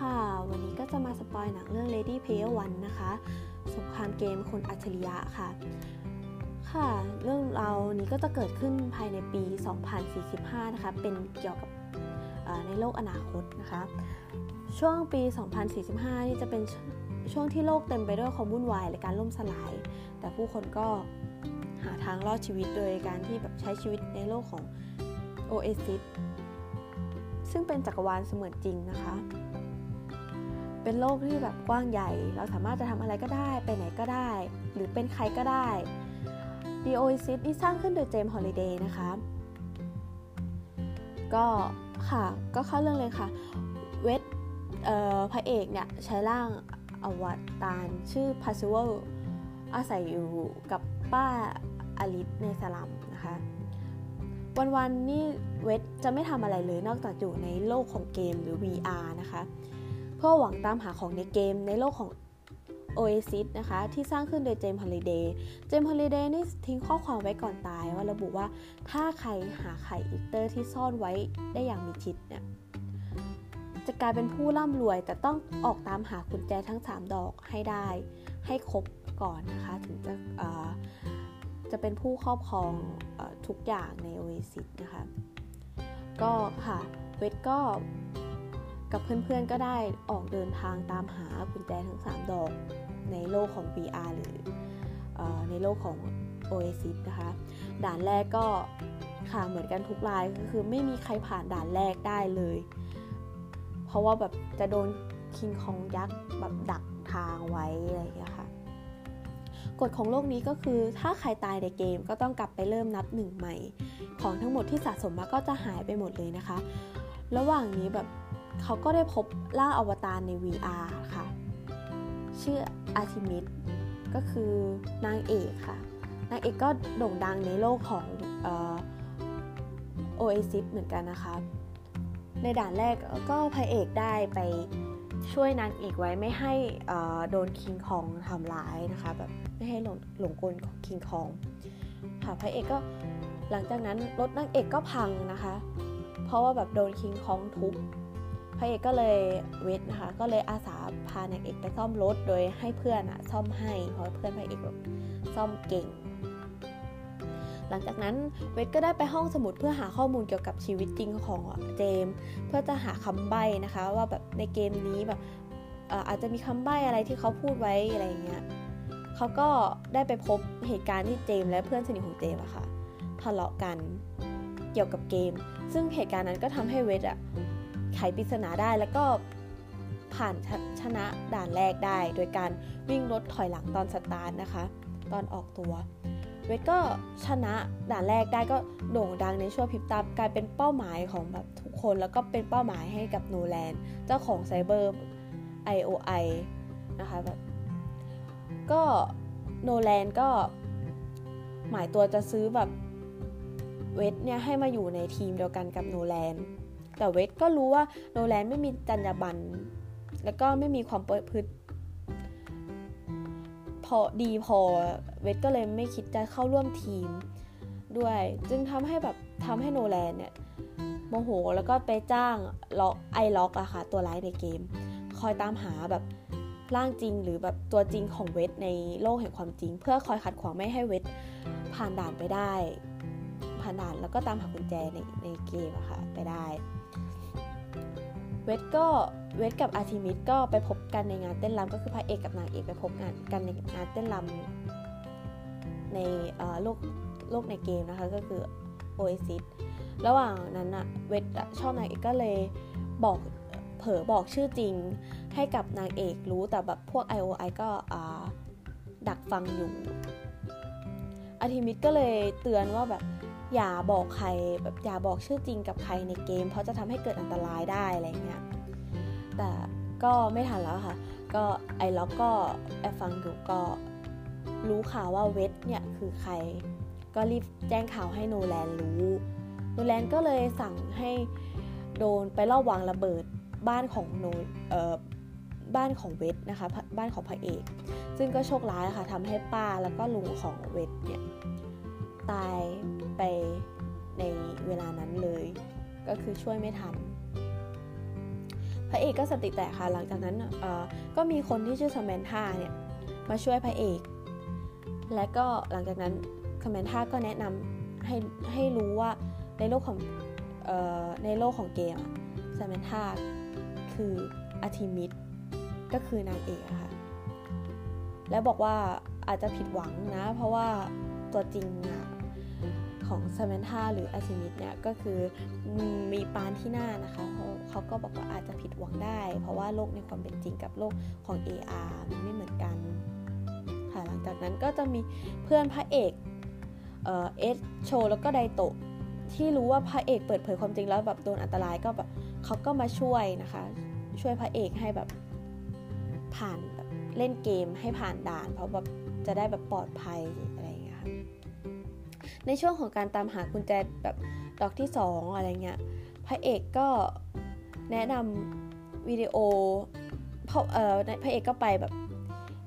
ค่ะ วันนี้ก็จะมาสปอยหนังเรื่อง Lady Player One นะคะสงครามเกมคนอัจฉริยะค่ะ ค่ะ เรื่องเรานี้ก็จะเกิดขึ้นภายในปี 2045 นะคะ เป็นเกี่ยวกับในโลกอนาคตนะคะ ช่วงปี 2045 นี่จะเป็นช่วงที่โลกเต็มไปด้วยความวุ่นวายและการล่มสลาย แต่ผู้คนก็หาทางรอดชีวิตโดยการที่แบบใช้ชีวิตในโลกของโอเอซิสซึ่งเป็นจักรวาลเสมือนจริงนะคะ เป็นโลกที่แบบกว้างใหญ่ เราสามารถจะทำอะไรก็ได้ ไปไหนก็ได้ หรือเป็นใครก็ได้ The Oasis นี่สร้างขึ้นโดยเจมส์ฮอลิเดย์นะคะ ก็ค่ะ ก็เข้าเรื่องเลยค่ะ เวดพระเอกเนี่ย ใช้ร่างอวตารชื่อพาร์ซิวาลอาศัยอยู่กับป้าอลิสในสลัมนะคะ วันๆนี่เวดจะไม่ทำอะไรเลยนอกจากอยู่ในโลกของเกมหรือ VR นะคะ เพื่อหวังตามหาของในเกมในโลกของ Oasis นะคะ ที่สร้างขึ้นโดยเจมส์ฮอลิเดย์เจมส์ฮอลิเดย์นี่ทิ้งข้อความไว้ก่อนตายว่าระบุว่าถ้าใครหาไข่อิเตอร์ที่ซ่อนไว้ได้อย่างมิดชิดเนี่ยจะกลายเป็นผู้ร่ำรวย แต่ต้องออกตามหากุญแจทั้ง 3 ดอกให้ได้ ให้ครบก่อนนะคะ ถึงจะจะเป็นผู้ครอบครองอทุกอย่างใน Oasis นะคะ ก็ค่ะเวทก็ กับเพื่อนๆก็ได้ออกเดินทางตามหากุญแจทั้ง 3 ดอกในโลกของ VR หรืออในโลกของ Oasis นะคะ ด่านแรกก็ค่ะเหมือนกันทุกรายก็คือไม่มีใครผ่านด่านแรกได้เลย เพราะว่าแบบจะโดนคิงคองยักษ์แบบดักทางไว้อะไรอย่างเงี้ยค่ะกฎของโลกนี้ก็คือถ้าใครตายในเกมก็ต้องกลับไปเริ่มนับหนึ่งใหม่ ของทั้งหมดที่สะสมมาก็จะหายไปหมดเลยนะคะ ระหว่างนี้แบบ เขาก็ได้พบร่างอวตารใน VR ค่ะ ชื่ออาร์ทิมิสก็คือนางเอกค่ะ นางเอกก็โด่งดังในโลกของโอเอซิสเหมือนกันนะคะ ในด่านแรกก็พระเอกได้ไปช่วยนางเอกไว้ไม่ให้โดนคิงคองทำร้ายนะคะแบบไม่ให้หลงหลงกลของคิงคองค่ะพระเอกก็หลังจากนั้นรถนางเอกก็พังนะคะ เพราะว่าแบบโดนคิงคองทุบ พระเอกก็เลยเวทนะคะ ก็เลยอาสาพานางเอกไปซ่อมรถโดยให้เพื่อนอะซ่อมให้ เพราะเพื่อนพระเอกแบบซ่อมเก่ง หลังจากนั้นเวทก็ได้ไปห้องสมุดเพื่อหาข้อมูลเกี่ยวกับชีวิตจริงของเจม เพื่อจะหาคำใบ้นะคะ ว่าแบบในเกมนี้แบบอาจจะมีคำใบ้อะไรที่เขาพูดไว้อะไรเงี้ยเขาก็ได้ไปพบเหตุการณ์ที่เจม และเพื่อนสนิทของเจมอะค่ะทะเลาะกันเกี่ยวกับเกม ซึ่งเหตุการณ์นั้นก็ทำให้เวทอะ ไขปริศนาได้แล้วก็ผ่านชชนะด่านแรกได้ โดยการวิ่งรถถอยหลังตอนสตาร์ทนะคะ ตอนออกตัวเวทก็ชนะด่านแรกได้ก็โด่งดังในช่วงพิบตากลายเป็นเป้าหมายของแบบทุกคนแล้วก็เป็นเป้าหมายให้กับโนแลนเจ้าของไซเบอร์ IOI นะคะแบบก็โนแลนก็หมายตัวจะซื้อแบบเวทเนี่ยให้มาอยู่ในทีมเดียวกันกับโนแลน แต่เวทก็รู้ว่าโนแลนไม่มีจรรยาบรรณแล้วก็ไม่มีความเปิดพืชพอดีพอเวทก็เลยไม่คิดจะเข้าร่วมทีมด้วย จึงทำให้แบบทำให้โนแลนเนี่ยโมโหแล้วก็ไปจ้างล็อกไอล็อกอะค่ะตัวร้ายในเกม คอยตามหาแบบร่างจริงหรือแบบตัวจริงของเวทในโลกแห่งความจริง เพื่อคอยขัดขวางไม่ให้เวทผ่านด่านไปได้ ผ่านด่านแล้วก็ตามหากุญแจในในเกมอะค่ะไปได้ วทก็เวดกับอาร์ทิมิสก็ไปพบกันในงานเต้นรำก็คือพระเอกกับนางเอกไปพบกันกันในงานเต้นรำในโลกโลกในเกมนะคะก็คือโอเอซิสระหว่างนั้นอะเวดชอบนางเอกก็เลยบอกเผลอบอกชื่อจริงให้กับนางเอกรู้แต่แบบพวก IOI ก็ดักฟังอยู่อาทิมิตก็เลยเตือนว่าแบบ อย่าบอกใครแบบอย่าบอกชื่อจริงกับใครในเกม เพราะจะทำให้เกิดอันตรายได้อะไรเงี้ยแต่ก็ไม่ทันแล้วค่ะ ก็ไอ้ล็อกก็แอบฟังอยู่ก็รู้ข่าวว่าเวทเนี่ยคือใคร ก็รีบแจ้งข่าวให้โนแลนรู้โนแลนก็เลยสั่งให้โดนไปลอบวางระเบิดบ้านของโนเอ่อบ้านของเวทนะคะบ้านของพระเอก ซึ่งก็โชคร้ายค่ะทำให้ป้าแล้วก็ลุงของเวทเนี่ย ตายไปในเวลานั้นเลย ก็คือช่วยไม่ทัน พระเอกก็สติแตกค่ะหลังจากนั้นก็มีคนที่ชื่อสมมนธาเนี่ยมาช่วยพระเอก และก็หลังจากนั้นสมมนธาก็แนะนำให้ให้รู้ว่าในโลกของในโลกของเกมซาแมนธาคืออาร์ทิมิสก็คือนางเอกค่ะ และบอกว่าอาจจะผิดหวังนะ เพราะว่าตัวจริง ของซาแมนธาหรืออาร์ทิมิสเนี่ยก็คือมีปานที่หน้านะคะเขาเขาก็บอกว่าอาจจะผิดหวังได้ เพราะว่าโลกในความเป็นจริงกับโลกของ AR มันไม่เหมือนกันค่ะหลังจากนั้นก็จะมีเพื่อนพระเอกเอสโชแล้วก็ไดโตะที่รู้ว่าพระเอกเปิดเผยความจริงแล้วแบบโดนอันตรายก็แบบเขาก็มาช่วยนะคะ ช่วยพระเอกให้แบบผ่านแบบเล่นเกมให้ผ่านด่าน เพราะแบบจะได้แบบปลอดภัยอะไร ในช่วงของการตามหากุญแจแบบดอกที่ 2 อะไรเงี้ยพระเอกก็แนะนำวิดีโอพเอ่อพระเอกก็ไปแบบ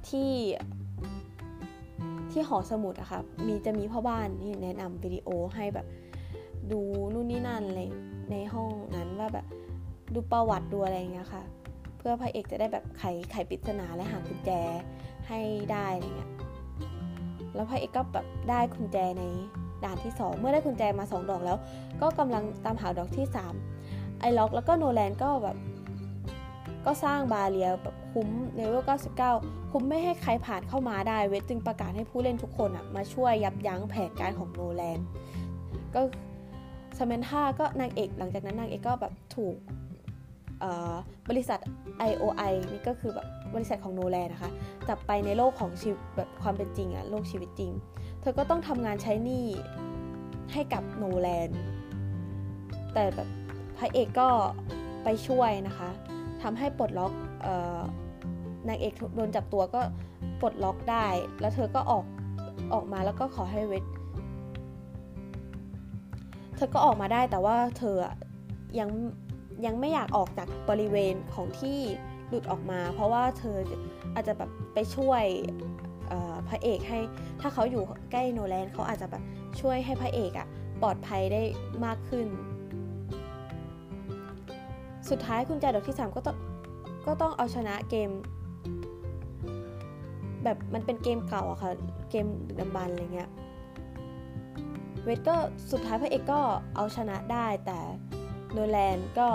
ที่ที่หอสมุดอะค่ะมีจะมีพ่อบ้านที่แนะนำวิดีโอให้แบบดูนู่นนี่นั่นอะไรในห้องนั้นว่าแบบดูประวัติดูอะไรเงี้ยค่ะ เพื่อพระเอกจะได้แบบไขไขปริศนาและหากุญแจให้ได้อะไรเงี้ยแล้วพระเอกก็แบบได้กุญแจใน ด่านที่ 2 เมื่อได้กุญแจมา 2 ดอกแล้ว ก็กำลังตามหาดอกที่ 3 ไอล็อกแล้วก็โนแลนก็แบบก็สร้างบาเรียแบบคุ้มเลเวล99 คุ้มไม่ให้ใครผ่านเข้ามาได้เวทจึงประกาศให้ผู้เล่นทุกคนอะมาช่วยยับยั้งแผนการของโนแลนก็สมนท่าก็นางเอก หลังจากนั้นนางเอกก็แบบถูกบริษัท IOI นี่ก็คือแบบบริษัทของโนแลนนะคะ จับไปในโลกของชีวิตแบบความเป็นจริงอะโลกชีวิตจริง เธอก็ต้องทำงานใช้หนี้ให้กับโนแลน แต่แบบพระเอกก็ไปช่วยนะคะทำให้ปลดล็อกนางเอกโดนจับตัวก็ปลดล็อกได้ แล้วเธอก็ออกออกมาแล้วก็ขอให้เวทเธอก็ออกมาได้แต่ว่าเธอยังยังไม่อยากออกจากบริเวณของที่หลุดออกมา เพราะว่าเธออาจจะแบบไปช่วย พระเอกให้ถ้าเขาอยู่ใกล้โนแลนเขาอาจจะแบบช่วยให้พระเอกอะปลอดภัยได้มากขึ้น สุดท้ายคุณแจดอกที่ 3 ก็ต้องก็ต้องเอาชนะเกม แบบมันเป็นเกมเก่าอะค่ะ เกมดำบันอะไรเงี้ยเวทก็สุดท้ายพระเอกก็เอาชนะได้แต่โนแลนก็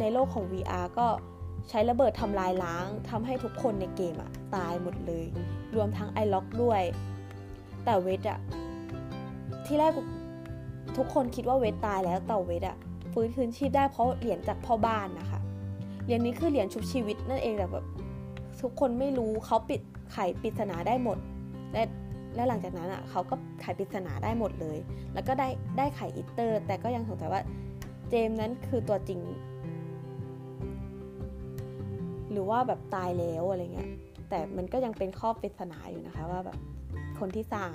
ในโลกของ VR ก็ ใช้ระเบิดทำลายล้างทำให้ทุกคนในเกมอะตายหมดเลย รวมทั้งไอล็อกด้วย แต่เวดอะทีแรกทุกคนคิดว่าเวดตายแล้วแต่เวดอะฟื้นคืนชีพได้เพราะเหรียญจากพ่อบ้านนะคะเหรียญนี้คือเหรียญชุบชีวิตนั่นเองแต่แบบทุกคนไม่รู้เขาปิดไขปริศนาได้หมด และและหลังจากนั้นอะเขาก็ไขปริศนาได้หมดเลย แล้วก็ได้ได้ไขอิตเตอร์ แต่ก็ยังสงสัยว่าเจมส์นั้นคือตัวจริง หรือว่าแบบตายแล้วอะไรเงี้ยแต่มันก็ยังเป็นข้อปริศนาอยู่นะคะว่าแบบคนที่สร้าง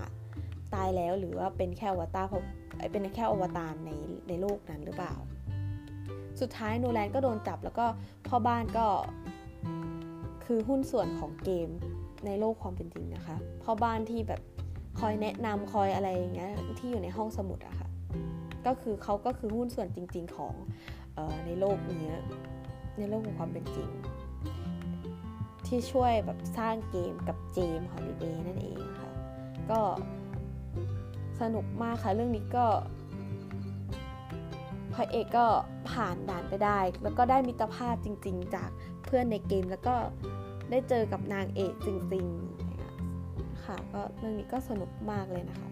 ตายแล้วหรือว่าเป็นแค่อวตารเพราะเป็นแค่อวตารในในโลกนั้นหรือเปล่า สุดท้ายโนแลนก็โดนจับแล้วก็พ่อบ้านก็คือหุ้นส่วนของเกมในโลกความเป็นจริงนะคะพ่อบ้านที่แบบคอยแนะนำคอยอะไรอย่างเงี้ยที่อยู่ในห้องสมุดอะคะ่ะก็คือเขาก็คือหุ้นส่วนจริง ๆของออในโลกนี้ในโลกของความเป็นจริง ที่ช่วยแบบสร้างเกมกับเจมฮอลิเดย์นั่นเองค่ะ ก็สนุกมากค่ะเรื่องนี้ก็พระเอกก็ผ่านด่านไปได้ แล้วก็ได้มิตรภาพจริง ๆ จากเพื่อนในเกมแล้วก็ได้เจอกับนางเอกจริงๆค่ะก็เรื่องนี้ก็สนุกมากเลยนะคะ